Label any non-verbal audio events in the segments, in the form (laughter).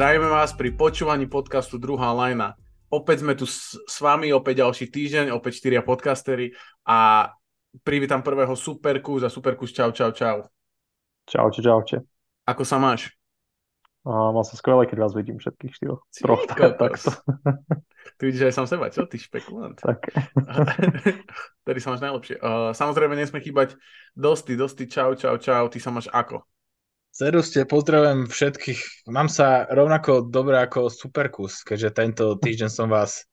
Zdravíme vás pri počúvaní podcastu Druhá lajna. Opäť sme tu s, s vami, opäť ďalší týždeň, opäť štyria podcastery a privítam prvého Superku za Superkus. Čau, čau, čau. Čaute, čaute. Ako sa máš? A mám sa skvelé, keď vás vidím všetkých štyroch. Troch, tak, takto. (laughs) Ty vidíš aj sám seba, čo? Ty špekulant. Tak. (laughs) Tady sa máš najlepšie. Uh, samozrejme, nesme chýbať Dosti, Dosti, čau, čau, čau. Ty sa máš ako? Seruste, pozdravujem všetkých. Mám sa rovnako dobre ako Superkus, keďže tento týždeň som vás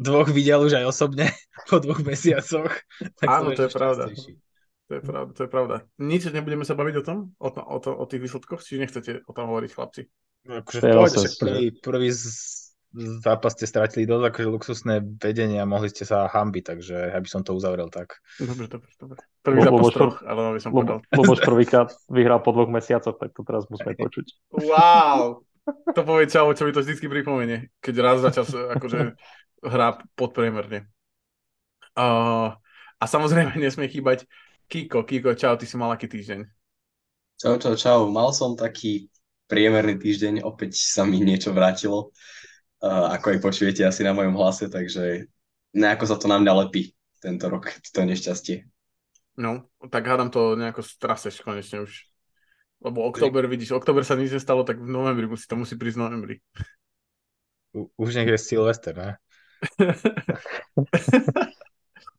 dvoch videl už aj osobne (laughs) po dvoch mesiacoch. (laughs) Tak Áno, to je pravda. To je pravda, to je pravda. Nič nebudeme sa baviť o tom? O, to, o, to, o tých výsledkoch? Či nechcete o tom hovoriť, chlapci? Akože v pohode, prvý, prvý zápas ste stratili dosť akože luxusné vedenie a mohli ste sa hambiť, takže ja by som to uzavrel tak. Dobre, dobre, dobre. Prvý zápas troch, ale by som povedal. Boboš prvýkrát vyhral po dvoch mesiacoch, tak to teraz musíme počuť. Wow! To povie čau, čo mi to vždy pripomenie, keď raz za čas akože hrá podpriemerne. Uh, a samozrejme nesmie chýbať Kiko. Kiko, čau, ty si mal aký týždeň? Čau, čau, čau. Mal som taký priemerný týždeň, opäť sa mi niečo vrátilo ako aj počujete asi na mojom hlase, takže nejako sa to na mňa lepí tento rok, to nešťastie. No, tak hádam to nejako straseš konečne už. Lebo október, vidíš, október sa nič nestalo, tak v novembri musí, to musí prísť v novembri. U, už nech je Silvester, ne? (laughs)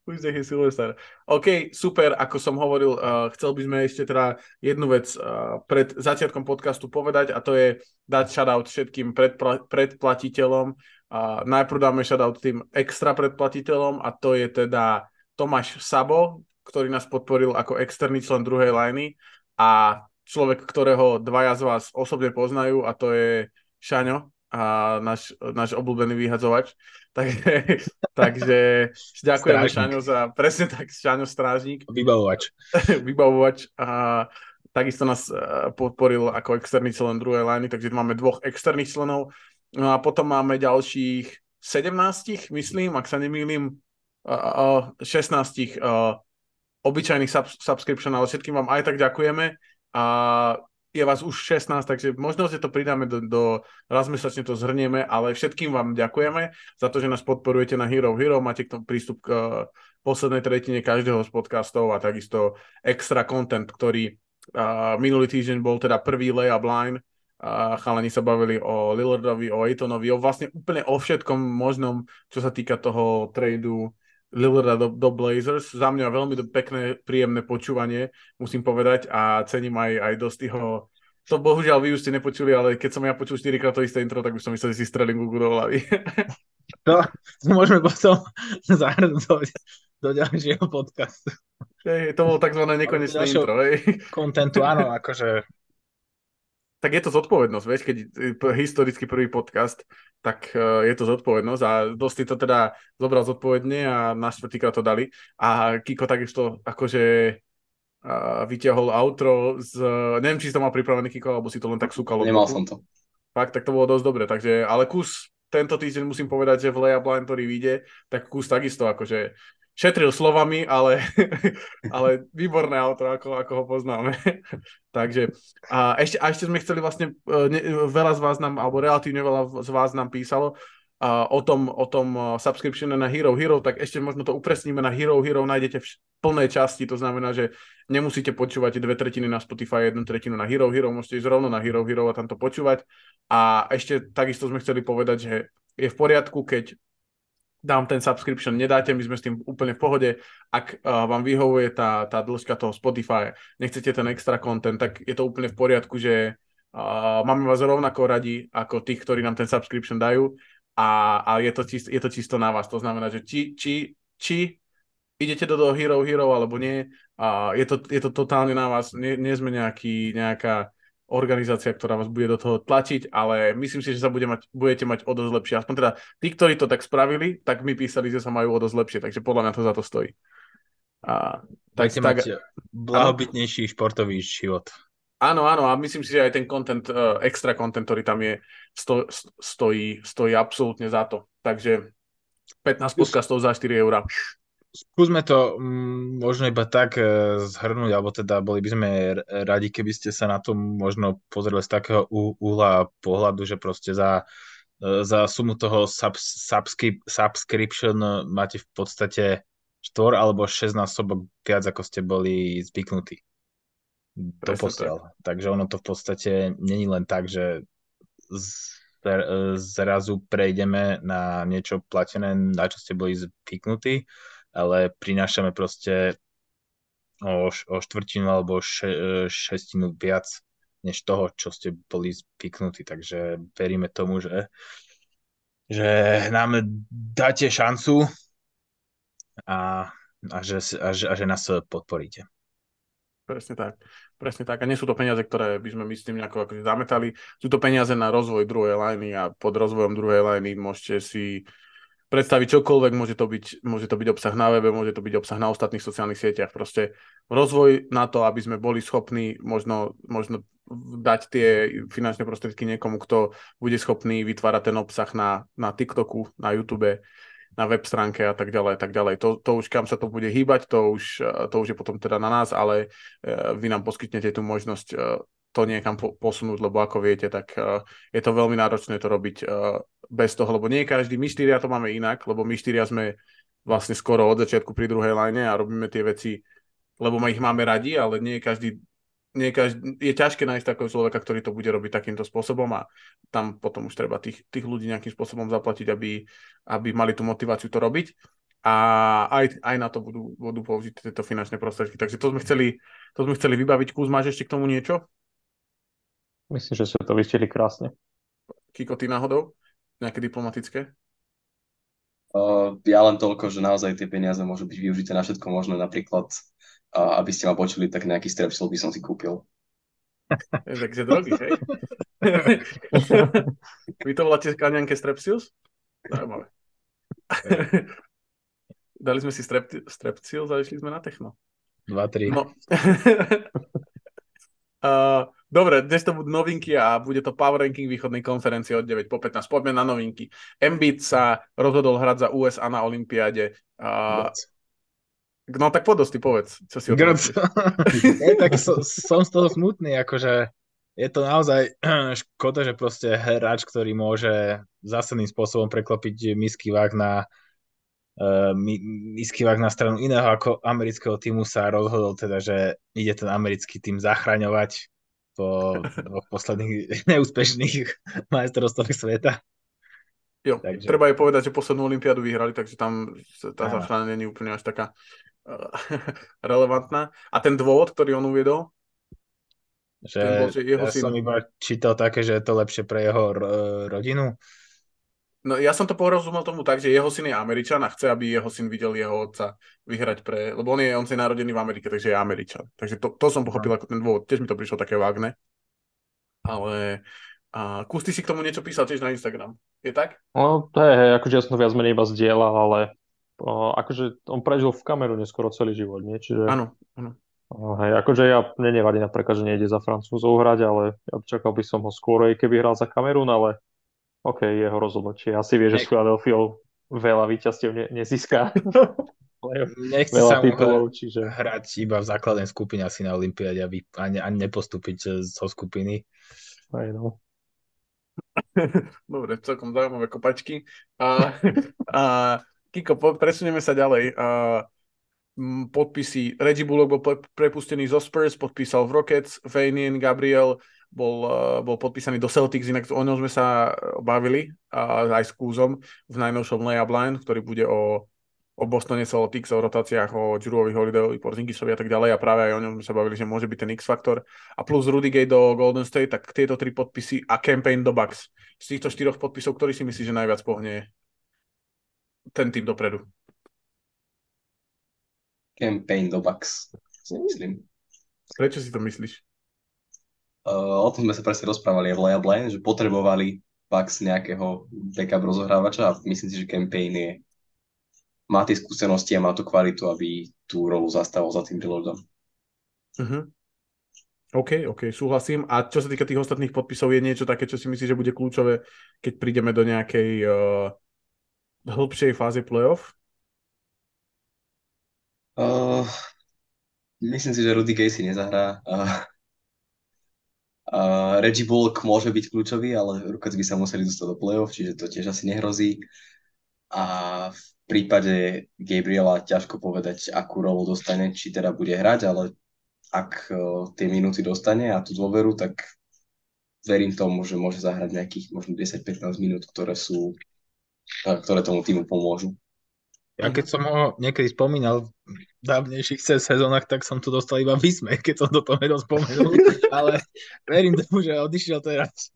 Už nech je Silvester. OK, super, ako som hovoril, uh, chcel by sme ešte teda jednu vec uh, pred začiatkom podcastu povedať a to je dať shoutout všetkým predpla- predplatiteľom. Uh, najprv dáme shoutout tým extra predplatiteľom a to je teda Tomáš Sabo, ktorý nás podporil ako externý člen druhej liney a človek, ktorého dvaja z vás osobne poznajú a to je Šaňo, a náš, náš obľúbený vyhadzovač. (laughs) Takže, takže ďakujeme Šaňo za, presne tak, Šaňo Strážnik. (laughs) Vybavovač. (laughs) Vybavovač. A takisto nás e, podporil ako externý člen druhej liney, takže máme dvoch externých členov. No a potom máme ďalších 17, myslím, ak sa nemýlim, 16 obyčajných subscription, ale všetkým vám aj tak ďakujeme. A je vás už 16, takže možno si to pridáme do, do raz mesačne to zhrnieme, ale všetkým vám ďakujeme za to, že nás podporujete na Hero Hero, máte k tomu prístup k uh, poslednej tretine každého z podcastov a takisto extra content, ktorý uh, minulý týždeň bol teda prvý layup line, uh, chalani sa bavili o Lillardovi, o Aitonovi, o vlastne úplne o všetkom možnom, čo sa týka toho tradu Lillarda do, do Blazers. Za mňa veľmi do, pekné, príjemné počúvanie, musím povedať, a cením aj, aj dosť toho. To bohužiaľ vy už ste nepočuli, ale keď som ja počul 4 krát to isté intro, tak už som myslel, že si strelím Google do hlavy. (laughs) To môžeme potom zahrnúť do, do ďalšieho podcastu. Hey, to bolo tzv. nekonečné intro. Hej. Kontentu, áno, akože tak je to zodpovednosť, vieš, keď historicky prvý podcast, tak uh, je to zodpovednosť a dosť to teda zobral zodpovedne a na štvrtýkrát to dali. A Kiko takisto akože uh, vyťahol outro z, neviem, či si to mal pripravený Kiko, alebo si to len tak súkalo. Nemal som to. Fakt, tak to bolo dosť dobre, takže, ale kus tento týždeň musím povedať, že v Leia Blind, ktorý vyjde, tak kus takisto akože šetril slovami, ale, (laughs) ale výborné auto, ako, ako ho poznáme. (laughs) Takže a ešte, a ešte sme chceli vlastne, e, ne, veľa z vás nám, alebo relatívne veľa z vás nám písalo a o tom, o tom e, subscriptione na Hero Hero, tak ešte možno to upresníme na Hero Hero, nájdete v plnej časti, to znamená, že nemusíte počúvať dve tretiny na Spotify, jednu tretinu na Hero Hero, môžete ísť rovno na Hero Hero a tam to počúvať. A ešte takisto sme chceli povedať, že je v poriadku, keď dám ten subscription, nedáte, my sme s tým úplne v pohode. Ak uh, vám vyhovuje tá, tá dĺžka toho Spotify, nechcete ten extra content, tak je to úplne v poriadku, že uh, máme vás rovnako radi ako tých, ktorí nám ten subscription dajú a, a je, to čisto, je to čisto na vás. To znamená, že či, či, či idete do toho Hero Hero alebo nie, uh, je, to, je to totálne na vás. Nie, nie sme nejaký, nejaká organizácia, ktorá vás bude do toho tlačiť, ale myslím si, že sa bude mať, budete mať o dosť lepšie. Aspoň teda tí, ktorí to tak spravili, tak mi písali, že sa majú o dosť lepšie, takže podľa mňa to za to stojí. A, tak, tak, mať blahobytnejší športový život. Áno, áno, a myslím si, že aj ten content, uh, extra content, ktorý tam je, sto, stojí, stojí absolútne za to. Takže 15 podcastov za 4 eurá. Skúsme to mm, možno iba tak e, zhrnúť, alebo teda boli by sme radi, keby ste sa na to možno pozreli z takého uhla pohľadu, že proste za, e, za sumu toho sub, subscrip, subscription máte v podstate 4 alebo 6 násobok viac, ako ste boli zvyknutí. Doposiaľ. Tak. Takže ono to v podstate není len tak, že zrazu prejdeme na niečo platené, na čo ste boli zvyknutí, ale prinášame proste o, o štvrtinu alebo še, šestinu viac než toho, čo ste boli zvyknutí. Takže veríme tomu, že, že nám dáte šancu a, a, že, a, a že nás podporíte. Presne tak. Presne tak. A nie sú to peniaze, ktoré by sme my s tým nejako akože zametali. Sú to peniaze na rozvoj druhej lajny a pod rozvojom druhej lajny môžete si predstaviť čokoľvek, môže to, byť, môže to byť obsah na webe, môže to byť obsah na ostatných sociálnych sieťach. Proste rozvoj na to, aby sme boli schopní možno, možno dať tie finančné prostriedky niekomu, kto bude schopný vytvárať ten obsah na, na TikToku, na YouTube, na web stránke a tak ďalej, tak ďalej. To, to už kam sa to bude hýbať, to už, to už je potom teda na nás, ale eh, vy nám poskytnete tú možnosť eh, to niekam posunúť, lebo ako viete, tak je to veľmi náročné to robiť bez toho, lebo nie každý, my štyria to máme inak, lebo my štyria sme vlastne skoro od začiatku pri druhej line a robíme tie veci, lebo my ich máme radi, ale nie každý, nie každý je ťažké nájsť takého človeka, ktorý to bude robiť takýmto spôsobom a tam potom už treba tých, tých ľudí nejakým spôsobom zaplatiť, aby, aby mali tú motiváciu to robiť a aj, aj na to budú, budú použiť tieto finančné prostriedky. Takže to sme chceli, to sme chceli vybaviť. Kúz, máš ešte k tomu niečo? Myslím, že ste to vystihli krásne. Kiko, ty náhodou? Nejaké diplomatické? Uh, ja len toľko, že naozaj tie peniaze môžu byť využité na všetko možné. Napríklad, uh, aby ste ma počuli, tak nejaký strepsil by som si kúpil. Takže drogy, hej? Vy to voláte kaňanke strepsils? Zaujímavé. Dali sme si strep, strepsil, išli sme na techno. 2-3. No. (laughs) uh, Dobre, dnes to budú novinky a bude to power ranking východnej konferencie od 9 po 15. Poďme na novinky. Embiid sa rozhodol hrať za USA na Olympiáde. Uh, no tak poď ty povedz, čo si o tom Je, (laughs) tak so, som z toho smutný, akože je to naozaj (clears throat) škoda, že proste hráč, ktorý môže zásadným spôsobom preklopiť misky vák na uh, misky vák na stranu iného ako amerického týmu sa rozhodol teda, že ide ten americký tým zachraňovať po dvoch posledných (laughs) neúspešných majstrovstvách sveta. Jo, takže... treba aj povedať, že poslednú olympiádu vyhrali, takže tam tá záchrana není úplne až taká uh, (laughs) relevantná. A ten dôvod, ktorý on uviedol? Že, bol, že jeho ja syn... som iba čítal také, že je to lepšie pre jeho ro- rodinu. No ja som to porozumel tomu tak, že jeho syn je Američan a chce, aby jeho syn videl jeho otca vyhrať pre... Lebo on je, on je narodený v Amerike, takže je Američan. Takže to, to som pochopil ako ten dôvod. Tiež mi to prišlo také vágne. Ale a Kus, si k tomu niečo písal tiež na Instagram. Je tak? No, to je, hej, akože ja som to viac menej iba zdieľal, ale o, akože on prežil v kameru skoro celý život, nie? Čiže... Áno, áno. Hej, akože ja nenevadí napríklad, že nejde za Francúzov hrať, ale ja čakal by som ho skôr, keby hral za Kamerun, ale OK, jeho rozhodnutie. Asi vie, že s Philadelphia veľa víťazstiev ne- nezíska. (laughs) Nechce sa mu titulov, čiže... hrať iba v základnej skupine asi na Olympiáde a, vy, a, ne, a nepostúpiť eh, zo skupiny. Aj no. (laughs) Dobre, celkom zaujímavé kopačky. A, a Kiko, po, presunieme sa ďalej. A, podpisy. Reggie Bullock bol prepustený zo Spurs, podpísal v Rockets, Vanian, Gabriel, bol, eh, bol podpísaný do Celtics, inak o ňom sme sa bavili a aj s Kúzom v najnovšom layup line, ktorý bude o, o Bostone Celtics, o rotáciách, o Jurovi Holidayovi, Porzingisovi a tak ďalej a práve aj o ňom sme sa bavili, že môže byť ten X-faktor a plus Rudy Gay do Golden State, tak tieto tri podpisy a campaign do Bucks. Z týchto štyroch podpisov, ktorý si myslíš, že najviac pohne ten tým dopredu? Campaign do Bucks, si myslím. Prečo si to myslíš? Uh, o tom sme sa presne rozprávali v Layup Line, že potrebovali Bucks nejakého backup rozohrávača a myslím si, že campaign je má tie skúsenosti a má tú kvalitu, aby tú rolu zastával za tým Lillardom. Uh-huh. OK, OK, súhlasím. A čo sa týka tých ostatných podpisov, je niečo také, čo si myslíš, že bude kľúčové, keď prídeme do nejakej uh, hĺbšej fáze playoff? Uh, myslím si, že Rudy Gay si nezahrá. Uh, uh, Reggie Bullock môže byť kľúčový, ale Rockets by sa museli dostať do play-off, čiže to tiež asi nehrozí. A v prípade Gabriela ťažko povedať, akú rolu dostane, či teda bude hrať, ale ak uh, tie minúty dostane a tú dôveru, tak verím tomu, že môže zahrať nejakých možno 10-15 minút, ktoré sú, ktoré tomu týmu pomôžu. Ja keď som ho niekedy spomínal v dávnejších sezónach, tak som tu dostal iba výsmech, keď som do toho spomenul, (laughs) ale verím tomu, že odišiel teraz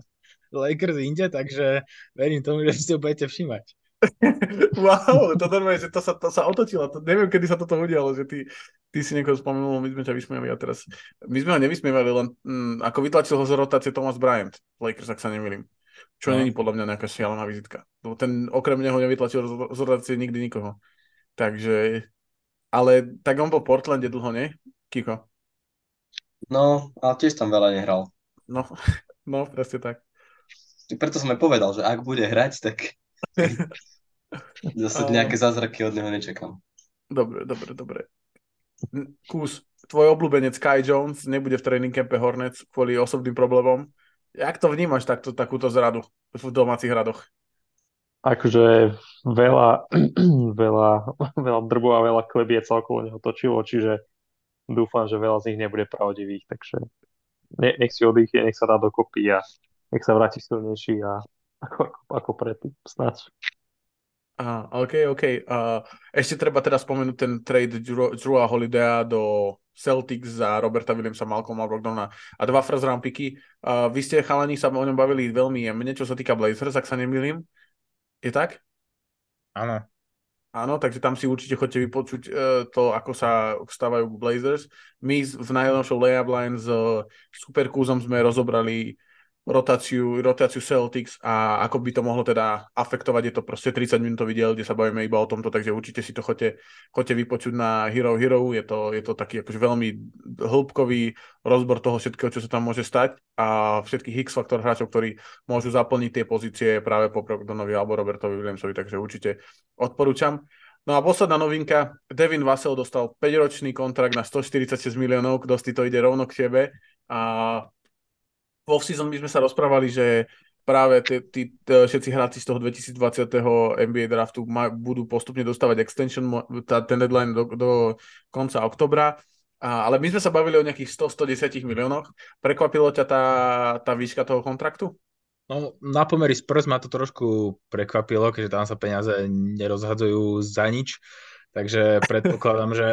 Lakers inde, takže verím tomu, že si ho budete všímať. (laughs) wow, to normálne, že to sa, to sa otočilo. To, neviem, kedy sa toto udialo, že ty, ty si niekoho spomenul, my sme ťa vysmievali a teraz... My sme ho nevysmievali, len mm, ako vytlačil ho z rotácie Thomas Bryant, Lakers, ak sa nemýlim. Čo no. není podľa mňa nejaká šialená vizitka. Lebo ten okrem neho nevytlačil z rotácie nikdy nikoho. Takže... Ale tak on bol v Portlande dlho, nie? Kiko? No, ale tiež tam veľa nehral. No, (laughs) no presne tak. Preto som aj povedal, že ak bude hrať, tak (laughs) zase nejaké zázraky od neho nečakám. Dobre, dobre, dobre. Kús, tvoj obľúbenec Sky Jones nebude v tréning campe Hornets kvôli osobným problémom. Jak to vnímaš takto, takúto zradu v domácich hradoch? Akože veľa, (clears throat) veľa, veľa drbu a veľa klebieca okolo neho točilo, čiže dúfam, že veľa z nich nebude pravdivých, takže nech si oddychne, nech sa dá dokopy a nech sa vráti silnejší a ako, ako, ako predtým, snáď. Aha, OK, OK. Uh, ešte treba teda spomenúť ten trade Drewa Holidaya do Celtics za Roberta Williamsa, Malcolma Brogdona a dva first round picky. Uh, vy ste chalani sa o ňom bavili veľmi jemne, čo sa týka Blazers, ak sa nemýlim. Je tak? Áno. Áno, takže tam si určite chodte vypočuť uh, to, ako sa stávajú Blazers. My v najnovšou layup line s uh, Superkúzom sme rozobrali rotáciu, rotáciu Celtics a ako by to mohlo teda afektovať. Je to proste 30 minútový diel, kde sa bavíme iba o tomto, takže určite si to chodte, chodte vypočuť na Hero Hero. Je to, je to taký akože veľmi hĺbkový rozbor toho všetkého, čo sa tam môže stať a všetkých X-faktor hráčov, ktorí môžu zaplniť tie pozície práve po Brogdonovi alebo Robertovi Williamsovi, takže určite odporúčam. No a posledná novinka, Devin Vassell dostal 5-ročný kontrakt na 146 miliónov, kto si to ide rovno k tebe a v off-season my sme sa rozprávali, že práve tí, tí, všetci hráči z toho 2020. NBA draftu maj, budú postupne dostávať extension, tá, ten deadline do, do konca oktobra. A, ale my sme sa bavili o nejakých 100-110 miliónoch. Prekvapilo ťa tá, tá výška toho kontraktu? No, na pomery Spurs ma to trošku prekvapilo, keďže tam sa peniaze nerozhadzujú za nič. Takže predpokladám, že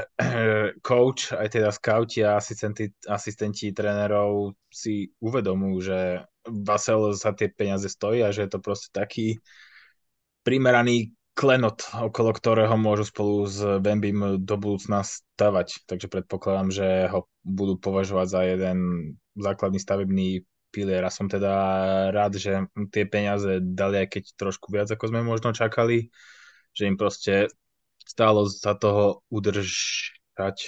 coach, aj teda scouti a asistenti, asistenti trénerov si uvedomujú, že Vasel za tie peniaze stojí a že je to proste taký primeraný klenot, okolo ktorého môžu spolu s Bambim do budúcna stavať. Takže predpokladám, že ho budú považovať za jeden základný stavebný pilier a som teda rád, že tie peniaze dali aj keď trošku viac, ako sme možno čakali, že im proste stálo za toho udržať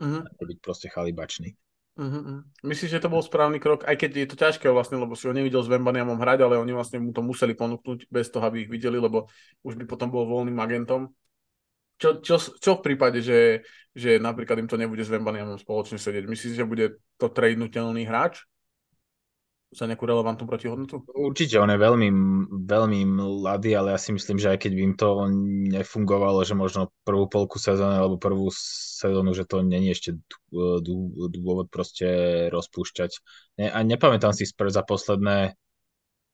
uh-huh. a byť proste chalibačný. Uh-huh. Myslíš, že to bol správny krok, aj keď je to ťažké vlastne, lebo si ho nevidel s Vembaniamom hrať, ale oni vlastne mu to museli ponúknuť bez toho, aby ich videli, lebo už by potom bol voľným agentom. Čo, čo, čo v prípade, že, že napríklad im to nebude s Vembaniamom spoločne sedieť? Myslíš, že bude to tradenutelný hráč? Za nejakú relevantnú protihodnotu? Určite, on je veľmi, veľmi mladý, ale ja si myslím, že aj keď by im to nefungovalo, že možno prvú polku sezóny alebo prvú sezónu, že to není ešte dôvod proste rozpúšťať. Ne, a nepamätám si Spurs za posledné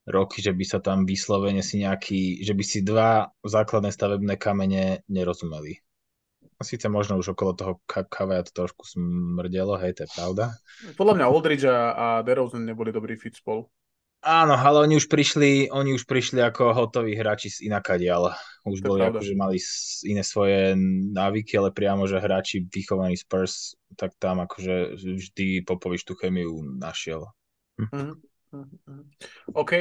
roky, že by sa tam vyslovene si nejaký, že by si dva základné stavebné kamene nerozumeli. Sice možno už okolo toho Kavaja to trošku smrdelo, hej, to je pravda. Podľa mňa Aldridge a, a DeRozan neboli dobrý fit spolu. Áno, ale oni už prišli, oni už prišli ako hotoví hráči z inakadiaľ. Už to boli ako, že mali iné svoje návyky, ale priamo, že hráči vychovaní Spurs, tak tam akože vždy Popovič tú chemiu našiel. Mm-hmm. OK.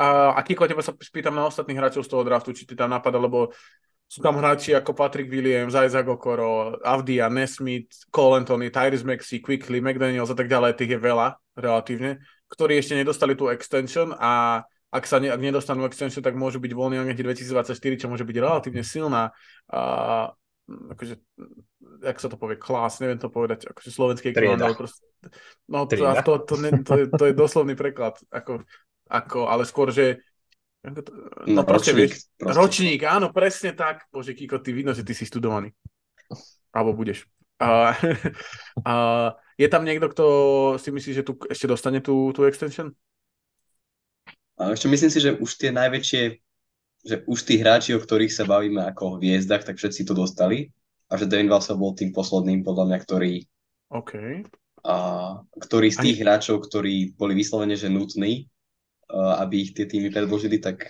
A aký teba sa spýtam na ostatných hráčov z toho draftu, či ti tam napadá, lebo sú tam hráči ako Patrick Williams, Isaac Okoro, Avdia, Nesmith, Cole Anthony, Tyrese Maxey, Quickly, McDaniels a tak ďalej, tých je veľa relatívne, ktorí ešte nedostali tú extension a ak sa ne, ak nedostanú extension, tak môžu byť voľní agenti 2024, čo môže byť relatívne silná uh, akože, jak sa to povie, klás, neviem to povedať, akože slovenský Trieda. ale proste, no to, to, to, ne, to, je, to je doslovný preklad, ako, ako, ale skôr, že to, No, proste, ročník. vieš, proste. ročník, áno, presne tak, bože, Kiko, ty vidno, že ty si studovaný. Alebo budeš. A, (laughs) a je tam niekto, kto si myslí, že tu ešte dostane tú, tú extension? A ešte myslím si, že už tie najväčšie, že už tí hráči, o ktorých sa bavíme ako o hviezdach, tak všetci to dostali. A že Dane Vassell bol tým posledným, podľa mňa, ktorý, OK. a, ktorý z Ani- tých hráčov, ktorí boli vyslovene, že nutní, aby ich tie týmy predložili, tak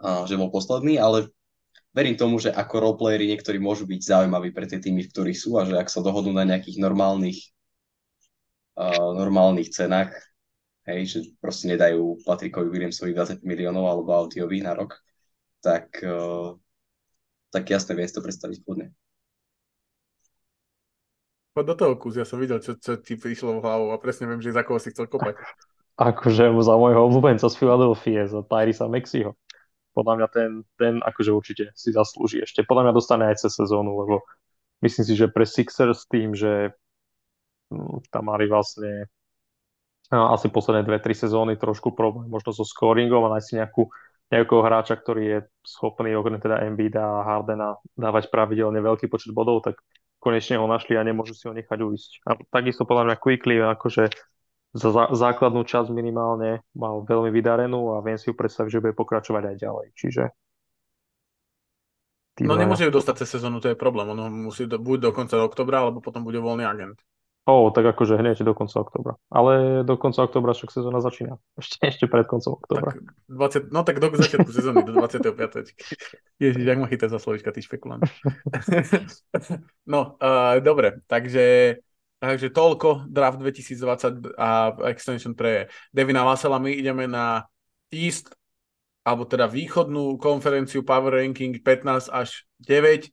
že bol posledný, ale verím tomu, že ako roleplayery niektorí môžu byť zaujímaví pre tie týmy, v ktorých sú a že ak sa dohodnú na nejakých normálnych normálnych cenách, hej, že proste nedajú Patrikovi Williamsovi 20 miliónov alebo Audiovi na rok, tak, uh, tak jasne viem si to predstaviť kľudne. Poď do toho kus, ja som videl, čo, čo ti prišlo v hlavu a presne viem, že za koho si chcel kopať. (laughs) Akože za môjho obľúbenca z Philadelphia, za Tyrisa Mexiho. Podľa mňa ten, ten akože určite si zaslúži ešte. Podľa mňa dostane aj cez sezónu, lebo myslím si, že pre Sixers tým, že mm, tam mali vlastne a, asi posledné dve, tri sezóny trošku problém možno so scoringom a nájsť nejakú, nejakého hráča, ktorý je schopný okrem teda Embiida a Hardena dávať pravidelne veľký počet bodov, tak konečne ho našli a nemôžu si ho nechať uísť. A takisto podľa mňa Quickly akože za zá- základnú časť minimálne mal veľmi vydarenú a viem si ju predstaviť, že bude pokračovať aj ďalej. Čiže tí No nemôže ju dostať cez sezónu, to je problém. Ono musí do, buď do konca oktobra, alebo potom bude voľný agent. Ó, tak akože hneď do konca oktobra. Ale do konca oktobra však sezóna začína. (laughs) Ešte, ešte pred koncom oktobra. Tak 20, no tak do začiatku sezóny, do 25. (laughs) Ježiš, jak ma chytá za slovička, ty špekulant. (laughs) no, uh, dobre, takže, takže toľko draft 2020 a extension pre Devina Vassela. My ideme na East, alebo teda východnú konferenciu Power Ranking 15 až 9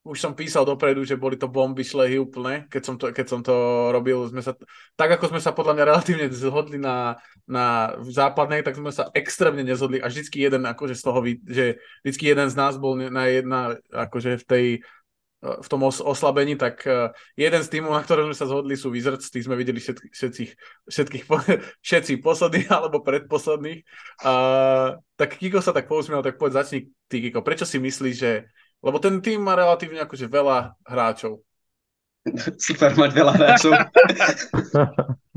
už som písal dopredu, že boli to bomby šlehy úplne, keď som to, keď som to robil. Sme sa, tak ako sme sa podľa mňa relatívne zhodli na, na západnej, tak sme sa extrémne nezhodli a vždycky jeden, akože z toho, že vždycky jeden z nás bol na jedna, akože v tej v tom os- oslabení, tak eh, jeden z týmov, na ktorom sme sa zhodli, sú Wizards, tých sme videli všetkých, všetkých, po- (laughs) všetci posledných (laughs) alebo predposledných. A, tak Kiko sa tak pousmiel, tak poď začni ty, Kiko. Prečo si myslíš, že lebo ten tým má relatívne akože veľa hráčov. (laughs) Super mať veľa hráčov.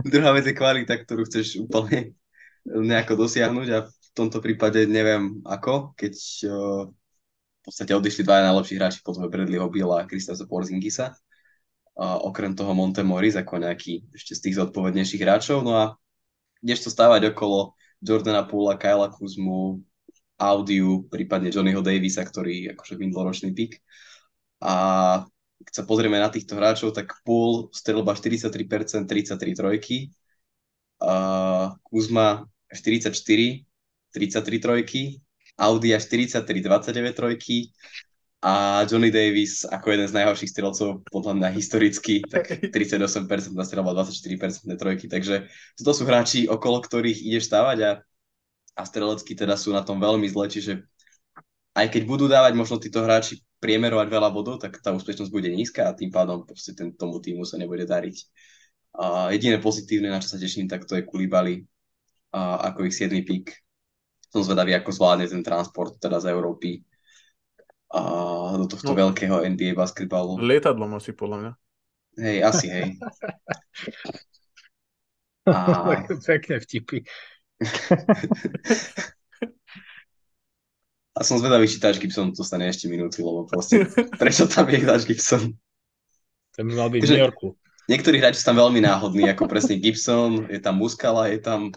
Druhá vec je kvalita, ktorú chceš úplne nejako dosiahnuť a v tomto prípade neviem ako, keď uh, v podstate odišli dvaja najlepší hráči, potom Bradleyho Billa a Kristofsa Porzingisa. A okrem toho Monte Morris ako nejaký ešte z tých zodpovednejších hráčov. No a ideš to stávať okolo Jordana Poola, Kyla Kuzmu, Audiu, prípadne Johnnyho Davisa, ktorý akože minuloročný pik. A keď sa pozrieme na týchto hráčov, tak Pool strelba 43%, 33 trojky, a Kuzma 44, 33 trojky, Audi 43, 29 trojky a Johnny Davis ako jeden z najhorších strelcov podľa mňa historicky, tak 38% na strelba, 24% trojky, takže toto sú hráči, okolo ktorých ideš stávať a, a strelecky teda sú na tom veľmi zle, čiže aj keď budú dávať možno títo hráči priemerovať veľa bodov, tak tá úspešnosť bude nízka a tým pádom proste ten, tomu týmu sa nebude dariť. A jediné pozitívne, na čo sa teším, tak to je Kulibali a ako ich 7. pík. Som zvedavý, ako zvládne ten transport teda z Európy a do tohto No. veľkého NBA basketbalu. Lietadlom asi podľa mňa. Hej, asi hej. (laughs) A Pekné vtipy. A som zvedavý, či Taj Gibson dostane ešte minúty, lebo proste, prečo tam je Taj Gibson? To by mal byť v Takže- New Yorku. Niektorí hráči sú tam veľmi náhodní, ako presne Gibson, je tam Muscala, je tam,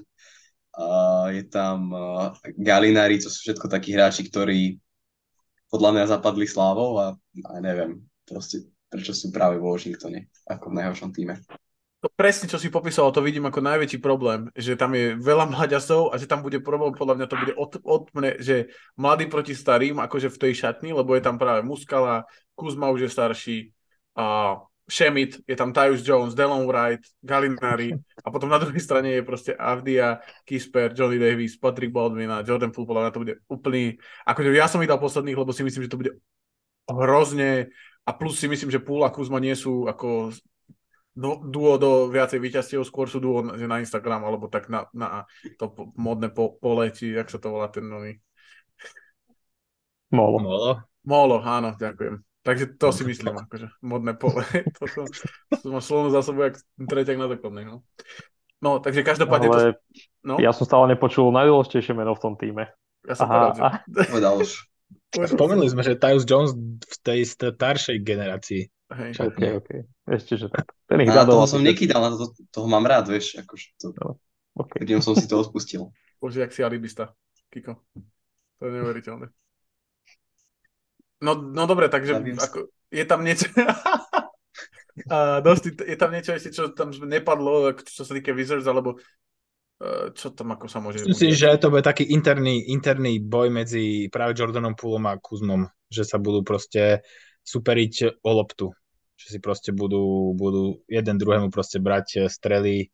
je tam uh, Galinari, to sú všetko takí hráči, ktorí podľa mňa zapadli slávou a, a neviem, proste prečo sú práve vo Washingtone, ako v najhoršom týme. To presne, čo si popísal, to vidím ako najväčší problém, že tam je veľa mlaďasov a že tam bude problém, podľa mňa to bude od, od mne, že mladý proti starým, akože v tej šatni, lebo je tam práve Muskala, Kuzma už je starší, a Shemit, je tam Tyus Jones, Delon Wright, Galinari a potom na druhej strane je proste Avdia, Kisper, Johnny Davis, Patrick Baldwin a Jordan Poole, podľa to bude úplný, akože ja som ich dal posledných, lebo si myslím, že to bude hrozne A plus si myslím, že Pool a Kuzma nie sú ako no, duo do viacej víťazstiev, skôr sú duo na Instagram, alebo tak na, na to modné po, pole, či jak sa to volá ten nový. Molo. Molo. Molo, áno, ďakujem. Takže to si myslím, akože modné pole. (laughs) to som, to som slovno za sebou, jak treťak na základnej, no. No, takže každopádne Ale to... No, ja som stále nepočul najdôležitejšie meno v tom týme. ja som Aha, povedal, že... (laughs) Povedal už. Spomenuli sme, že Tyus Jones v tej staršej generácii. Hej. Čak. OK, OK. Ešte, že tak. Ten ich zadol. toho som nekýdal, na to, toho mám rád, vieš, akože to, OK. keď som si to odpustil. Bože, jak si alibista, Kiko. To je neuveriteľné. No, no dobre, takže Zabím ako, je tam niečo... (laughs) A dosť, je tam niečo ešte, čo tam nepadlo, čo sa týka Wizards, alebo eh, čo tam ako sa môže... Myslím si, že to bude taký interný, interný boj medzi práve Jordanom Poolom a Kuzmom, že sa budú proste superiť o loptu. Že si proste budú, budú jeden druhému proste brať strely,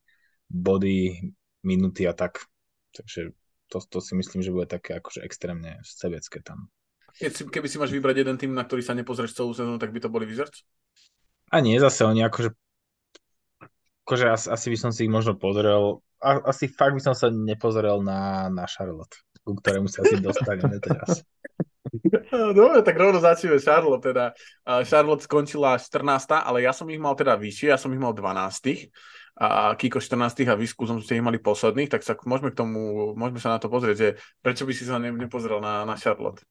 body, minuty a tak. Takže to, to si myslím, že bude také akože extrémne sebecké tam. Keď si, keby si máš vybrať jeden tým, na ktorý sa nepozrieš celú sezónu, tak by to boli Wizards? A nie, zase oni akože akože asi, asi by som si ich možno pozrel, a, asi fakt by som sa nepozrel na, na Charlotte, ku ktorému sa asi dostaneme teraz. (laughs) Dobre, tak rovno začneme Charlotte. Teda. Charlotte skončila 14, ale ja som ich mal teda vyššie, ja som ich mal 12. A Kiko 14 a Visku som ste ich mali posledných, tak sa môžeme k tomu, môžeme sa na to pozrieť, že prečo by si sa ne, nepozrel na, na Charlotte?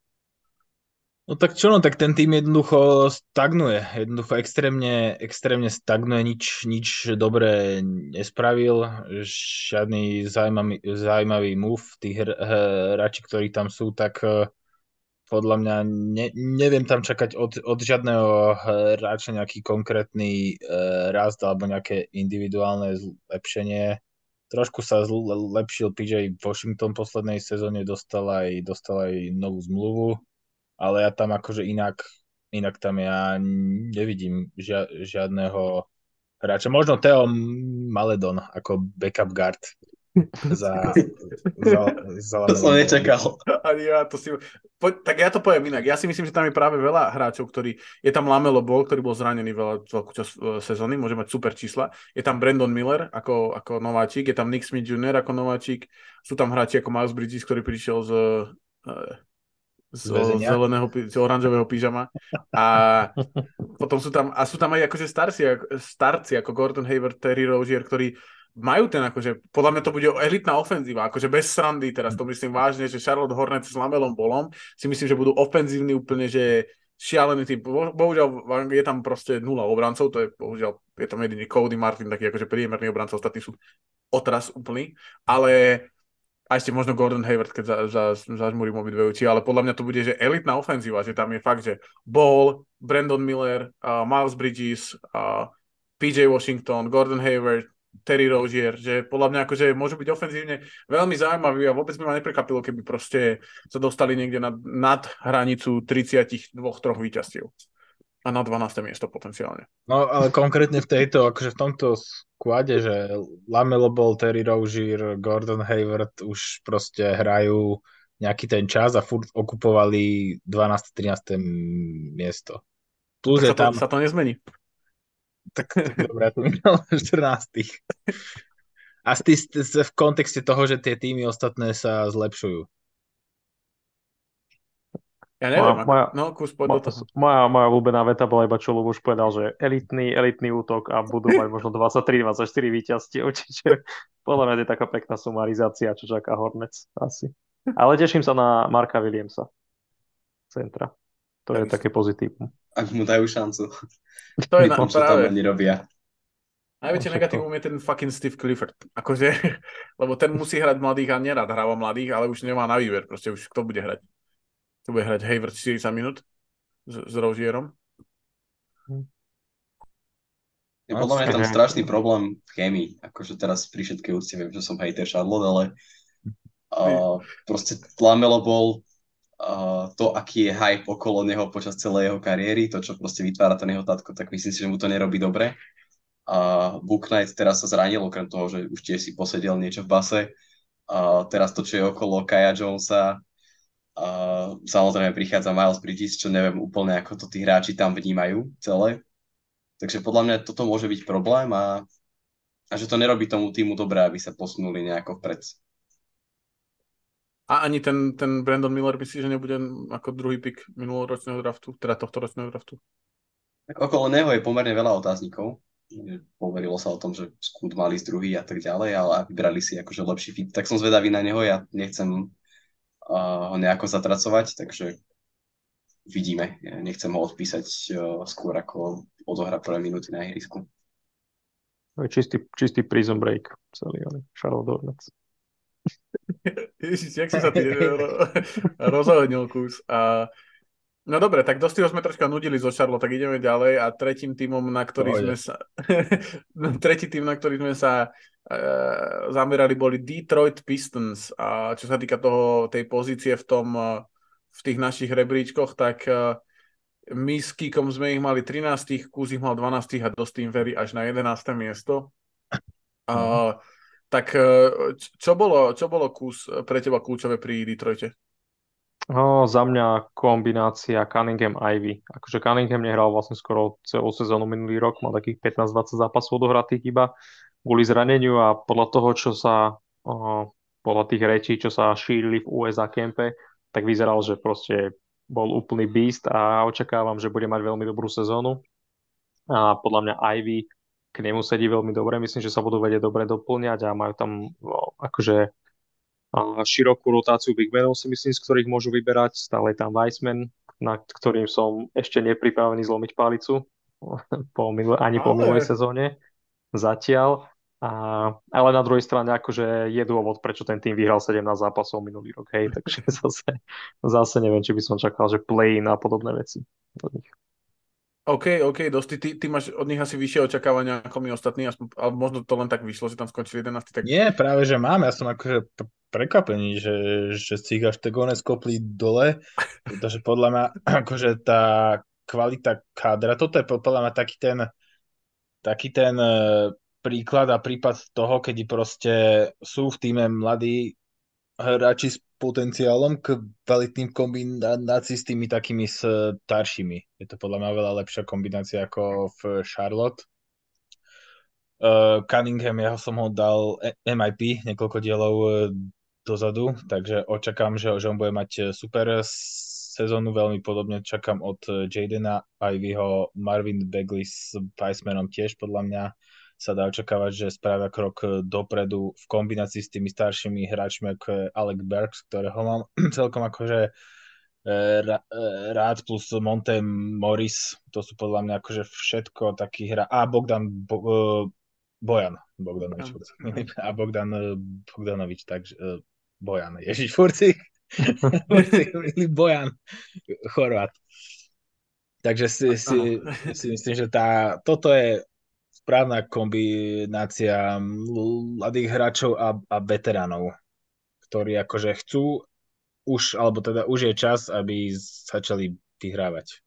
No tak čo, no tak ten tým jednoducho stagnuje. Jednoducho extrémne, extrémne stagnuje, nič, nič dobré nespravil. Žiadny zaujímavý, zaujímavý move. Tí hr, hráči, ktorí tam sú, tak eh, podľa mňa ne, neviem tam čakať od, od žiadneho hráča nejaký konkrétny uh, rast alebo nejaké individuálne zlepšenie. Trošku sa zlepšil PJ Washington v poslednej sezóne, dostal aj, dostal aj novú zmluvu ale ja tam akože inak, inak tam ja nevidím žia, žiadneho hráča. Možno Theo Maledon ako backup guard. Za, za, za To som nečakal. Ani ja to si... Po, tak ja to poviem inak. Ja si myslím, že tam je práve veľa hráčov, ktorí... Je tam Lamelo Ball, ktorý bol zranený veľa, veľkú časť e, sezóny, môže mať super čísla. Je tam Brandon Miller ako, ako nováčik, je tam Nick Smith Jr. ako nováčik. Sú tam hráči ako Miles Bridges, ktorý prišiel z... e, z, Z zeleného, z oranžového pyžama. A (laughs) potom sú tam, a sú tam aj akože starci, starci ako Gordon Hayward, Terry Rozier, ktorí majú ten akože, podľa mňa to bude elitná ofenzíva, akože bez srandy, teraz to myslím vážne, že Charlotte Hornets s Lamelom Bolom si myslím, že budú ofenzívni úplne, že šialený tým. Bo- Bohužiaľ je tam proste nula obrancov, to je bohužiaľ, je tam jediný Cody Martin, taký akože priemerný obrancov, ostatní sú otras úplný, ale a ešte možno Gordon Hayward, keď za, za, obidve oči, ale podľa mňa to bude, že elitná ofenzíva, že tam je fakt, že Ball, Brandon Miller, uh, Miles Bridges, uh, PJ Washington, Gordon Hayward, Terry Rozier, že podľa mňa akože môžu byť ofenzívne veľmi zaujímaví a vôbec by ma neprekapilo, keby proste sa dostali niekde nad, nad hranicu 32-3 víťazstiev a na 12. miesto potenciálne. No ale konkrétne v tejto, akože v tomto skvade, že Lamelo Ball, Terry Rozier, Gordon Hayward už proste hrajú nejaký ten čas a furt okupovali 12. 13. miesto. Plus je Tak sa, tam, to, sa to nezmení. tak, dobre, ja to minul 14. A stý, stý, v kontexte toho, že tie týmy ostatné sa zlepšujú. Ja neviem, Moja- ako, moja- no kus, poď Mo- do toho. Moja, moja obľúbená veta bola iba, čo Luboš povedal, že elitný, elitný útok a budú mať možno 23-24 víťazstiev, čiže podľa mňa je taká pekná sumarizácia, čo čaká Hornets asi. Ale teším sa na Marka Williamsa, centra. To je Takisto. také pozitívum. Ak mu dajú šancu. To je na, tam práve. oni robia. Najväčšie negatívum je ten fucking Steve Clifford. Akože, (laughs) lebo ten musí hrať mladých a nerad hráva mladých, ale už nemá na výber. Proste už kto bude hrať? To bude hrať Hayward 40 minút s, s Rozierom. Je podľa mňa tam strašný problém v chémii. Akože teraz pri všetkej úcte viem, že som hater Charlotte, ale uh, proste Lamelo bol uh, to, aký je hype okolo neho počas celej jeho kariéry, to, čo proste vytvára ten jeho tatko, tak myslím si, že mu to nerobí dobre. A Book Knight teraz sa zranil, okrem toho, že už tiež si posedel niečo v base. A teraz to, čo je okolo Kaja Jonesa, a Uh, samozrejme prichádza Miles Bridges, čo neviem úplne, ako to tí hráči tam vnímajú celé. Takže podľa mňa toto môže byť problém a, a že to nerobí tomu týmu dobré, aby sa posunuli nejako vpred. A ani ten, ten Brandon Miller myslí, že nebude ako druhý pick minuloročného draftu, teda tohto ročného draftu? Tak okolo neho je pomerne veľa otáznikov. Poverilo sa o tom, že skúd mali z druhý a tak ďalej, ale vybrali si akože lepší fit. Tak som zvedavý na neho, ja nechcem ho nejako zatracovať, takže vidíme. Ja nechcem ho odpísať uh, skôr ako odohra prvé minúty na ihrisku. Čistý, čistý prison break celý, ale Charlotte Hornets. (laughs) Ježiš, jak si sa ty (laughs) rozhodnil kus. A, no dobre, tak dosť sme troška nudili zo Charlotte, tak ideme ďalej a tretím týmom, na ktorý sme sa (laughs) tretí tým, na ktorý sme sa uh, zamerali, boli Detroit Pistons a čo sa týka toho, tej pozície v tom uh, v tých našich rebríčkoch, tak uh, my s Kikom sme ich mali 13, Kúz ich mal 12 a Dostým verí až na 11. miesto. Uh, tak čo bolo, čo bolo Kúz pre teba kľúčové pri Detroite? No, za mňa kombinácia Cunningham-Ivy. Akože Cunningham nehral vlastne skoro celú sezónu minulý rok, mal takých 15-20 zápasov odohratých iba kvôli zraneniu a podľa toho, čo sa uh, podľa tých rečí, čo sa šírili v USA kempe, tak vyzeral, že proste bol úplný beast a očakávam, že bude mať veľmi dobrú sezónu. A podľa mňa Ivy k nemu sedí veľmi dobre. Myslím, že sa budú vedieť dobre doplňať a majú tam no, akože širokú rotáciu big menov si myslím, z ktorých môžu vyberať. Stále je tam Weissman, na ktorým som ešte nepripravený zlomiť palicu (laughs) po minul- ani po minulej sezóne zatiaľ. A, ale na druhej strane akože je dôvod, prečo ten tým vyhral 17 zápasov minulý rok, hej, (laughs) takže zase, zase neviem, či by som čakal, že play a podobné veci od nich. OK, OK, dosť. Ty, ty máš od nich asi vyššie očakávania ako my ostatní, aspoň, ale možno to len tak vyšlo, že tam skončili 11. Tak... Nie, práve, že mám. Ja som akože prekvapený, že, že si ich až tak one skopli dole, pretože podľa mňa (clears throat) akože tá kvalita kádra, toto je podľa mňa taký ten taký ten príklad a prípad toho, keď proste sú v týme mladí hráči s potenciálom k kvalitným kombinácií s tými takými staršími. Je to podľa mňa veľa lepšia kombinácia ako v Charlotte. Uh, Cunningham, ja som ho dal MIP niekoľko dielov dozadu, takže očakám, že, že on bude mať super sezónu, veľmi podobne čakám od Jadena Ivyho, Marvin Bagley s Weissmanom tiež podľa mňa sa dá očakávať, že spravia krok dopredu v kombinácii s tými staršími hráčmi ako Alec Bergs, ktorého mám (clears throat) celkom akože e, e, rád plus Monte Morris, to sú podľa mňa akože všetko taký hra. A Bogdan Bo, e, Bojan Bogdanovič. (laughs) A Bogdan Bogdanovič, takže Bojan, Ježiš, furci. (laughs) Bojan, Chorvát. Takže si, si, si myslím, že tá, toto je správna kombinácia mladých hráčov a, a veteránov, ktorí akože chcú už, alebo teda už je čas, aby začali vyhrávať.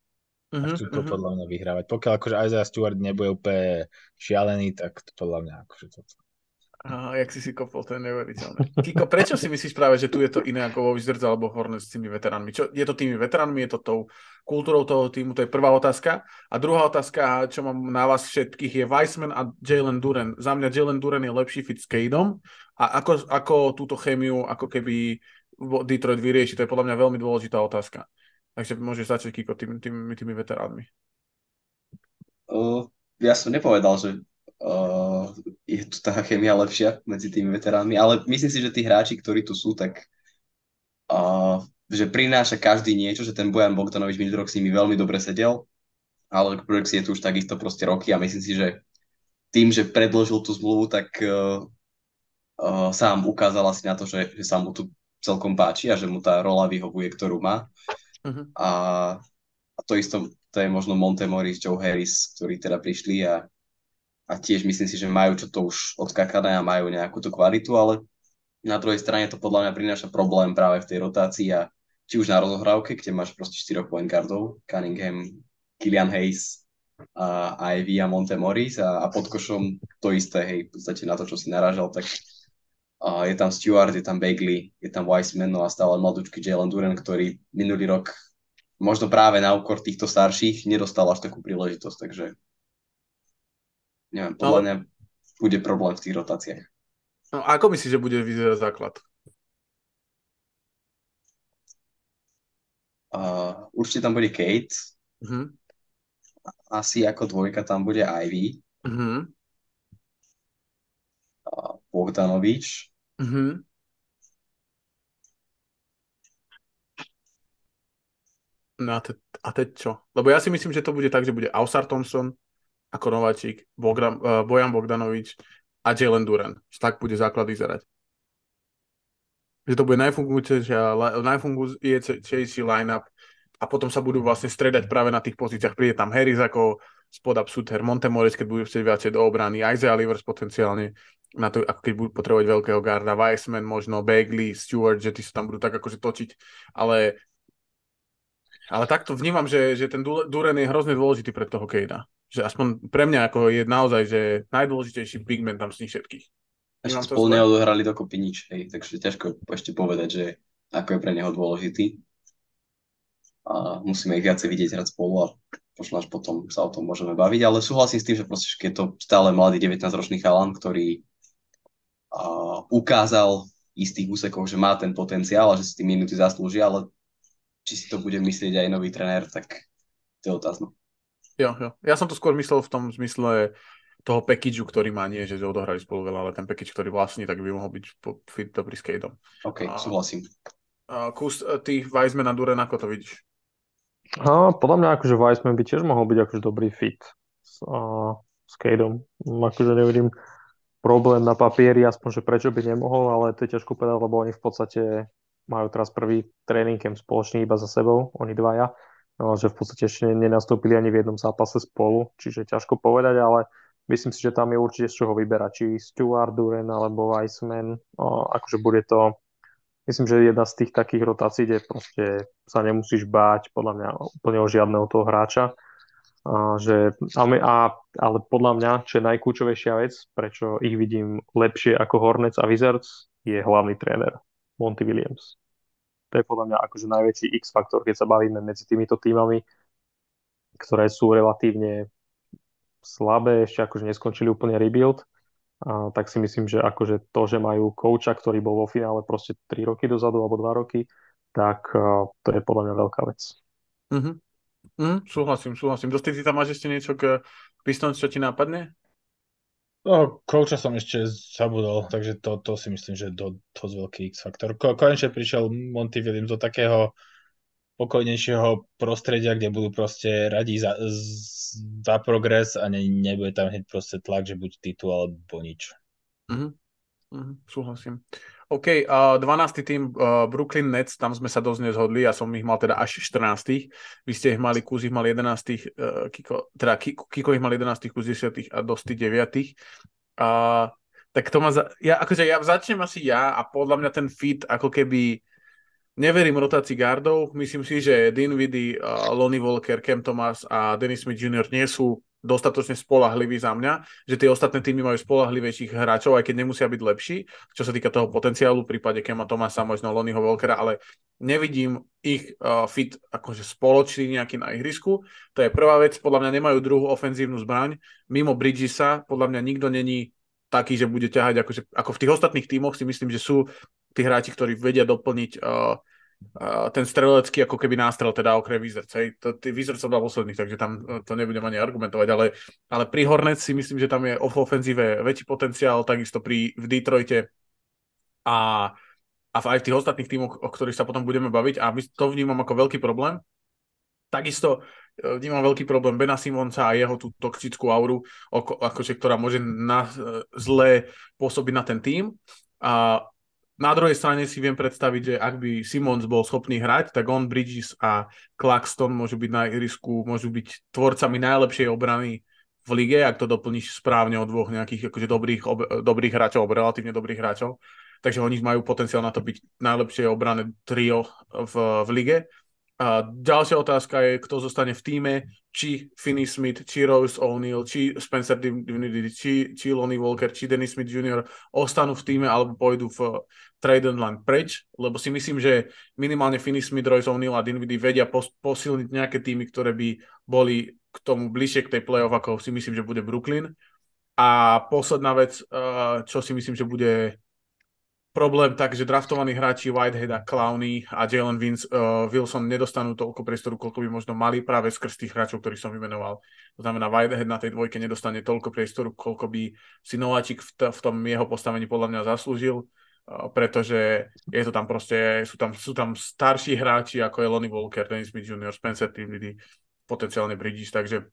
Uh-huh, a mhm, chcú to uh-huh. podľa mňa vyhrávať. Pokiaľ akože Isaiah Stewart nebude úplne šialený, tak to podľa mňa akože to, Aha, jak si si kopol, to je neuveriteľné. Kiko, prečo si myslíš práve, že tu je to iné ako vo Wizards alebo Hornets s tými veteránmi? Čo, je to tými veteránmi, je to tou kultúrou toho týmu? To je prvá otázka. A druhá otázka, čo mám na vás všetkých, je Weissman a Jalen Duren. Za mňa Jalen Duren je lepší fit s Cadom a ako, ako túto chémiu ako keby Detroit vyrieši, to je podľa mňa veľmi dôležitá otázka. Takže môžeš začať, Kiko, tými, tými, tými veteránmi. Uh, ja som nepovedal, že uh, je tu tá chemia lepšia medzi tými veteránmi, ale myslím si, že tí hráči, ktorí tu sú, tak uh, že prináša každý niečo, že ten Bojan Bogdanovič minulý rok s nimi veľmi dobre sedel, ale Brooks je tu už takisto proste roky a myslím si, že tým, že predložil tú zmluvu, tak uh, uh, sám ukázal asi na to, že, že sa mu tu celkom páči a že mu tá rola vyhovuje, ktorú má. Uh-huh. A, a to isto, to je možno Monte Morris, Joe Harris, ktorí teda prišli a a tiež myslím si, že majú čo to už odskakané a majú nejakú tú kvalitu, ale na druhej strane to podľa mňa prináša problém práve v tej rotácii a či už na rozohrávke, kde máš proste 4 point guardov, Cunningham, Killian Hayes, a Ivy a Monte Morris a, a pod košom to isté, hej, v podstate na to, čo si narážal, tak A je tam Stewart, je tam Bagley, je tam Wiseman, no a stále mladúčky Jalen Duran, ktorý minulý rok možno práve na úkor týchto starších nedostal až takú príležitosť, takže neviem, podľa mňa bude problém v tých rotáciách. No, ako myslíš, že bude vyzerať základ? Uh, určite tam bude Kate. Uh-huh. Asi ako dvojka tam bude Ivy. Uh-huh. Uh, Bogdanovič. Uh-huh. No a, te, a teď čo? Lebo ja si myslím, že to bude tak, že bude Ausar Thompson ako nováčik, Bogdan, uh, Bojan Bogdanovič a Jalen Duran. Tak bude základ vyzerať. Že to bude najfungujúcejší line-up a potom sa budú vlastne stredať práve na tých pozíciách. Príde tam Harris ako spod up shooter, Montemores, keď budú chcieť viacej do obrany, Isaiah Livers potenciálne, na to, ako keď budú potrebovať veľkého garda, Weissman, možno Bagley, Stewart, že tí sa tam budú tak akože točiť, ale ale takto vnímam, že, že ten Duren je hrozne dôležitý pre toho Kejda. Že aspoň pre mňa ako je naozaj, že najdôležitejší big man tam z nich všetkých. Ešte spolu neodohrali dokopy nič, hej, takže ťažko ešte povedať, že ako je pre neho dôležitý. A musíme ich viacej vidieť hrať spolu a možno až potom sa o tom môžeme baviť, ale súhlasím s tým, že proste je to stále mladý 19-ročný chalan, ktorý a, ukázal istých úsekov, že má ten potenciál a že si tým minúty zaslúži, ale či si to bude myslieť aj nový trenér, tak to je otázno. Jo, jo. Ja som to skôr myslel v tom zmysle toho packageu, ktorý má, nie, že odohrali spolu veľa, ale ten package, ktorý vlastní, tak by mohol byť fit dobrý s Kateom. OK, a, súhlasím. A kus, ty Weissman a Duren, ako to vidíš? A, podľa mňa akože Weissman by tiež mohol byť akože dobrý fit s, a, s Kateom. Akože nevidím problém na papieri, aspoň, že prečo by nemohol, ale to je ťažko povedať, lebo oni v podstate majú teraz prvý tréning camp spoločný iba za sebou, oni dvaja, že v podstate ešte nenastúpili ani v jednom zápase spolu, čiže ťažko povedať, ale myslím si, že tam je určite z čoho vyberať, či Stuart Duren alebo Weissman, no, akože bude to, myslím, že jedna z tých takých rotácií, kde proste sa nemusíš báť podľa mňa úplne o žiadneho toho hráča, a, že, a, ale podľa mňa, čo je najkľúčovejšia vec, prečo ich vidím lepšie ako Hornets a Wizards, je hlavný tréner. Monty Williams. To je podľa mňa akože najväčší X-faktor, keď sa bavíme medzi týmito týmami, ktoré sú relatívne slabé, ešte akože neskončili úplne rebuild, a tak si myslím, že akože to, že majú kouča, ktorý bol vo finále proste 3 roky dozadu alebo 2 roky, tak to je podľa mňa veľká vec. Mm-hmm. Mm, súhlasím, súhlasím. Dosty, ty tam máš ešte niečo k Pistons, čo ti nápadne? No, kouča som ešte zabudol, takže to, to si myslím, že do, dosť veľký X-faktor. Ko, konečne prišiel Monty Williams do takého pokojnejšieho prostredia, kde budú proste radi za, za progres a ne, nebude tam hneď proste tlak, že buď titul alebo nič. Mm-hmm. Mm-hmm, súhlasím. OK, uh, 12. tým uh, Brooklyn Nets, tam sme sa dosť nezhodli, ja som ich mal teda až 14. Vy ste ich mali, Kuz ich mal 11. Uh, Kiko, teda Kiko, ich mal 11. Kuz 10. a Dosti 9. Uh, tak to ma, za, ja, akože ja začnem asi ja a podľa mňa ten fit ako keby neverím rotácii gardov, myslím si, že Dinwiddie, uh, Lonnie Walker, Cam Thomas a Dennis Smith Jr. nie sú dostatočne spolahliví za mňa, že tie ostatné týmy majú spolahlivejších hráčov, aj keď nemusia byť lepší, čo sa týka toho potenciálu, v prípade Kema Tomasa, možno Lonnieho Volkera, ale nevidím ich uh, fit akože spoločný nejaký na ihrisku. To je prvá vec, podľa mňa nemajú druhú ofenzívnu zbraň. Mimo Bridgesa, podľa mňa nikto není taký, že bude ťahať akože, ako v tých ostatných tímoch si myslím, že sú tí hráči, ktorí vedia doplniť uh, ten strelecký ako keby nástrel, teda okrem Wizards. Hej. Wizards som dal posledných, takže tam e, to nebudem ani argumentovať, ale, ale pri Hornets si myslím, že tam je v ofenzíve väčší potenciál, takisto pri, v Detroite a, a aj v tých ostatných tímoch, o ktorých sa potom budeme baviť a my to vnímam ako veľký problém. Takisto e, vnímam veľký problém Bena Simonca a jeho tú toxickú auru, akože, ktorá môže na, e, zle pôsobiť na ten tým. A na druhej strane si viem predstaviť, že ak by Simons bol schopný hrať, tak on, Bridges a Claxton môžu byť na ihrisku, môžu byť tvorcami najlepšej obrany v lige, ak to doplníš správne od dvoch nejakých akože dobrých, ob, dobrých hráčov, alebo relatívne dobrých hráčov. Takže oni majú potenciál na to byť najlepšie obrané trio v, v lige. A ďalšia otázka je, kto zostane v týme, či Finney Smith, či Rose O'Neill, či Spencer Dinwiddie, či, či Lonnie Walker, či Dennis Smith Jr. ostanú v týme alebo pôjdu v trade line preč, lebo si myslím, že minimálne Finney Smith, Royce O'Neill a Dinwiddie vedia pos- posilniť nejaké týmy, ktoré by boli k tomu bližšie k tej playoff, ako si myslím, že bude Brooklyn. A posledná vec, čo si myslím, že bude problém tak, že draftovaní hráči Whitehead a Clowny a Jalen Vince, uh, Wilson nedostanú toľko priestoru, koľko by možno mali práve skrz tých hráčov, ktorých som vymenoval. To znamená, Whitehead na tej dvojke nedostane toľko priestoru, koľko by si Nováčik v, t- v tom jeho postavení podľa mňa zaslúžil, uh, pretože je to tam proste, sú tam, sú tam starší hráči, ako je Lonnie Walker, Dennis Smith Jr., Spencer Dinwiddie, potenciálne Bridges, takže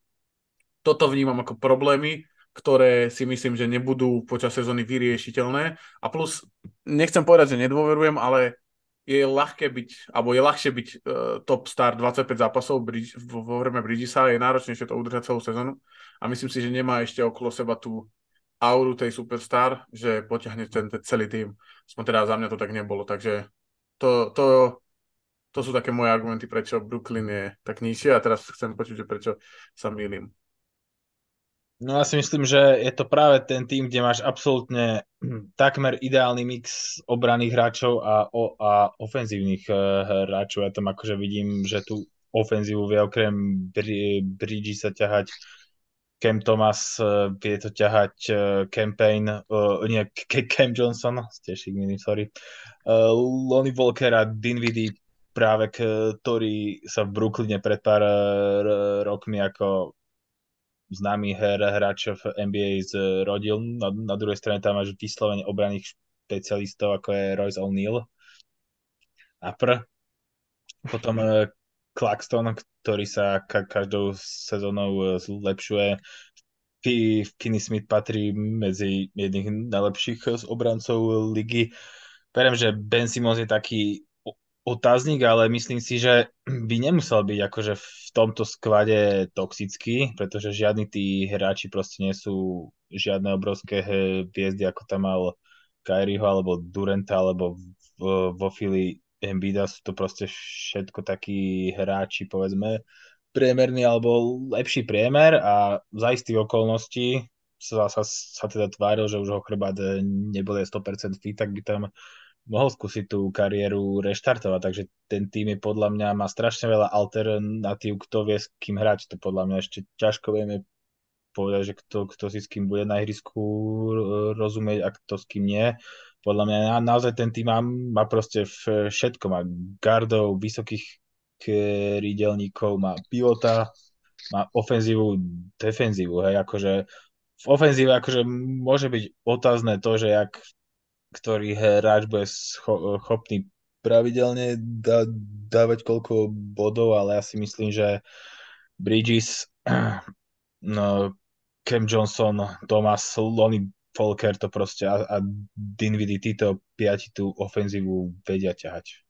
toto vnímam ako problémy, ktoré si myslím, že nebudú počas sezóny vyriešiteľné. A plus, nechcem povedať, že nedôverujem, ale je ľahké byť, alebo je ľahšie byť uh, top star 25 zápasov Bridge, vo, hreme Bridgesa, je náročnejšie to udržať celú sezónu a myslím si, že nemá ešte okolo seba tú auru tej superstar, že potiahne ten, ten celý tým. Som teda za mňa to tak nebolo, takže to, to, to sú také moje argumenty, prečo Brooklyn je tak nižšie a teraz chcem počuť, že prečo sa milím. No ja si myslím, že je to práve ten tým, kde máš absolútne (clears throat) takmer ideálny mix obraných hráčov a, o, a ofenzívnych uh, hráčov. Ja tam akože vidím, že tu ofenzívu vie okrem Bridgy sa ťahať Cam Thomas, uh, vie to ťahať uh, Campaign, uh, nie, Cam Johnson, (laughs) ste šikminy, sorry, uh, Lonnie Walker a Dinwiddie práve, ktorý sa v Brooklyne pred pár rokmi ako známy her, hráč v NBA zrodil. Na, na druhej strane tam máš vyslovene obraných špecialistov, ako je Royce O'Neal a pr. Potom uh, Claxton, ktorý sa ka- každou sezónou e, zlepšuje. Finney Smith patrí medzi jedných najlepších z obrancov ligy. Verím, že Ben Simmons je taký otáznik, ale myslím si, že (clears throat) by nemusel byť akože v tomto sklade toxický, pretože žiadni tí hráči proste nie sú žiadne obrovské hviezdy, ako tam mal Kyrieho alebo Durenta alebo vo Fili Embida sú to proste všetko takí hráči, povedzme, priemerný alebo lepší priemer. A za istých okolností sa, sa, sa teda tváril, že už ho chrbát nebude 100% fit, tak by tam mohol skúsiť tú kariéru reštartovať, takže ten tým je podľa mňa má strašne veľa alternatív, kto vie s kým hrať, to podľa mňa ešte ťažko vieme povedať, že kto, kto si s kým bude na ihrisku rozumieť a kto s kým nie. Podľa mňa naozaj ten tým má, má proste všetko, má gardov, vysokých krídelníkov, má pilota, má ofenzívu, defenzívu, hej, akože v ofenzíve akože môže byť otázne to, že jak ktorý hráč bude schopný pravidelne dá, dávať koľko bodov, ale ja si myslím, že Bridges, (clears throat) no, Cam Johnson, Thomas, Lonnie Folker to proste a, a Dinwiddie, títo piati tú ofenzívu vedia ťahať.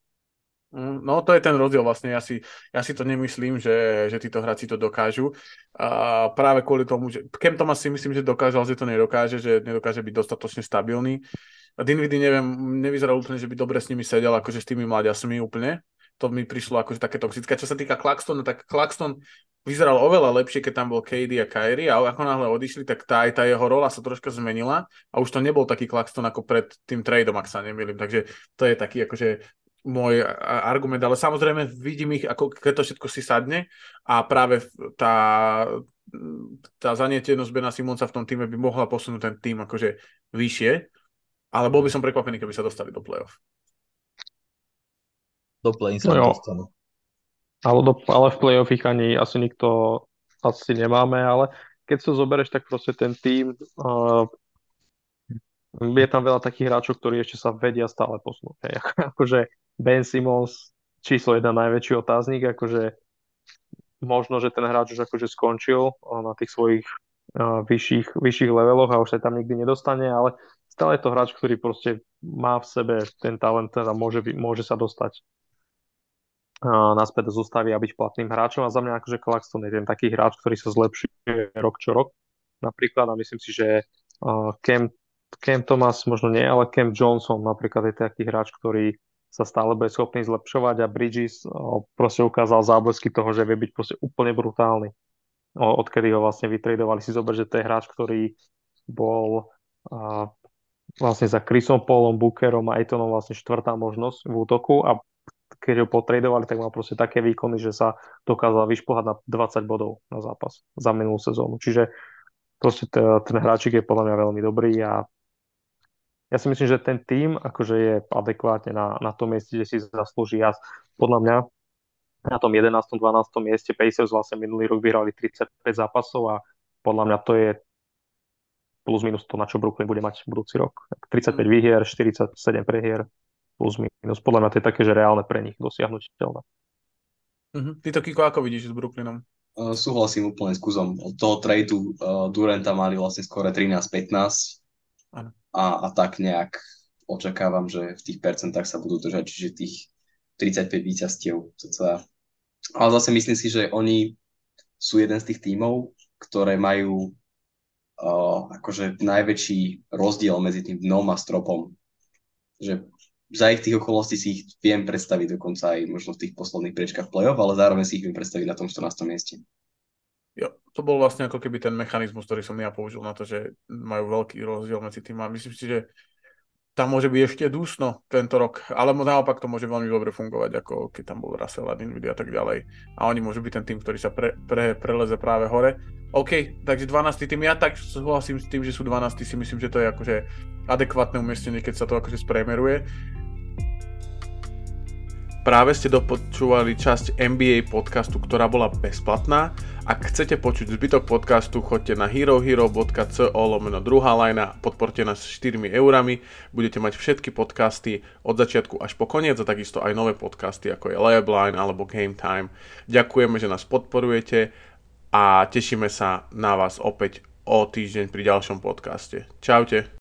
Mm, no to je ten rozdiel vlastne, ja si, ja si to nemyslím, že, že títo hráči to dokážu. A práve kvôli tomu, že Kem Thomas si myslím, že dokáže, ale že to nedokáže, že nedokáže byť dostatočne stabilný. A Dinwiddie neviem, nevyzeral úplne, že by dobre s nimi sedel, akože s tými mladiasmi úplne. To mi prišlo akože také toxické. Čo sa týka Claxtonu, tak Claxton vyzeral oveľa lepšie, keď tam bol KD a Kyrie a ako náhle odišli, tak tá, aj tá jeho rola sa troška zmenila a už to nebol taký Claxton ako pred tým tradeom, ak sa nemýlim. Takže to je taký akože môj argument, ale samozrejme vidím ich, ako keď to všetko si sadne a práve tá, tá zanietenosť Bena Simonca v tom týme by mohla posunúť ten tým akože vyššie ale bol by som prekvapený, keby sa dostali do play-off. Do play sa no dostanú. Ale, do, ale v play-off ich ani asi nikto asi nemáme, ale keď sa zoberieš, tak proste ten tým uh, je tam veľa takých hráčov, ktorí ešte sa vedia stále posunúť. Hej. (laughs) akože Ben Simmons, číslo jedna najväčší otáznik, akože možno, že ten hráč už akože skončil na tých svojich vyšších, vyšších leveloch a už sa tam nikdy nedostane, ale stále je to hráč, ktorý proste má v sebe ten talent a môže, môže sa dostať naspäť do zostavy a byť platným hráčom. A za mňa akože Claxton je ten taký hráč, ktorý sa zlepšuje rok čo rok. Napríklad a myslím si, že Cam, Cam Thomas možno nie, ale Cam Johnson napríklad je taký hráč, ktorý sa stále bude schopný zlepšovať a Bridges proste ukázal záblesky toho, že vie byť proste úplne brutálny. Odkedy ho vlastne vytredovali, si zober, že to je hráč, ktorý bol vlastne za Chrisom Paulom, Bookerom a Etonom vlastne štvrtá možnosť v útoku a keď ho potredovali, tak mal proste také výkony, že sa dokázal vyšplhať na 20 bodov na zápas za minulú sezónu. Čiže proste ten hráčik je podľa mňa veľmi dobrý a ja si myslím, že ten tým akože je adekvátne na, na tom mieste, kde si zaslúži. Ja, podľa mňa na tom 11. 12. mieste Pacers vlastne minulý rok vyhrali 35 zápasov a podľa mňa to je plus minus to, na čo Brooklyn bude mať budúci rok. 35 mm. výhier, 47 prehier, plus minus. Podľa mňa to je také, že reálne pre nich dosiahnuteľné. Uh-huh. Ty to, Kiko, ako vidíš s Brooklynom? Uh, súhlasím úplne s Kuzom. Od toho tradu uh, Duranta mali vlastne skore 13-15 a, a tak nejak očakávam, že v tých percentách sa budú držať, čiže tých 35 víťazstiev. Ale zase myslím si, že oni sú jeden z tých tímov, ktoré majú uh, akože najväčší rozdiel medzi tým dnom a stropom. Že za ich tých okolností si ich viem predstaviť dokonca aj možno v tých posledných priečkách play-off, ale zároveň si ich viem predstaviť na tom 14. mieste. Jo, to bol vlastne ako keby ten mechanizmus, ktorý som ja použil na to, že majú veľký rozdiel medzi tým a myslím si, že tam môže byť ešte dúsno tento rok, ale naopak to môže veľmi dobre fungovať, ako keď tam bol Russell a Dinwiddie a tak ďalej. A oni môžu byť ten tým, ktorý sa pre, pre, preleze práve hore. OK, takže 12. tým, ja tak súhlasím s tým, že sú 12. si myslím, že to je akože adekvátne umiestnenie, keď sa to akože spremeruje. Práve ste dopočúvali časť NBA podcastu, ktorá bola bezplatná. Ak chcete počuť zbytok podcastu, choďte na herohero.co lomeno druhá lajna, podporte nás 4 eurami, budete mať všetky podcasty od začiatku až po koniec a takisto aj nové podcasty ako je Layup Line alebo Game Time. Ďakujeme, že nás podporujete a tešíme sa na vás opäť o týždeň pri ďalšom podcaste. Čaute.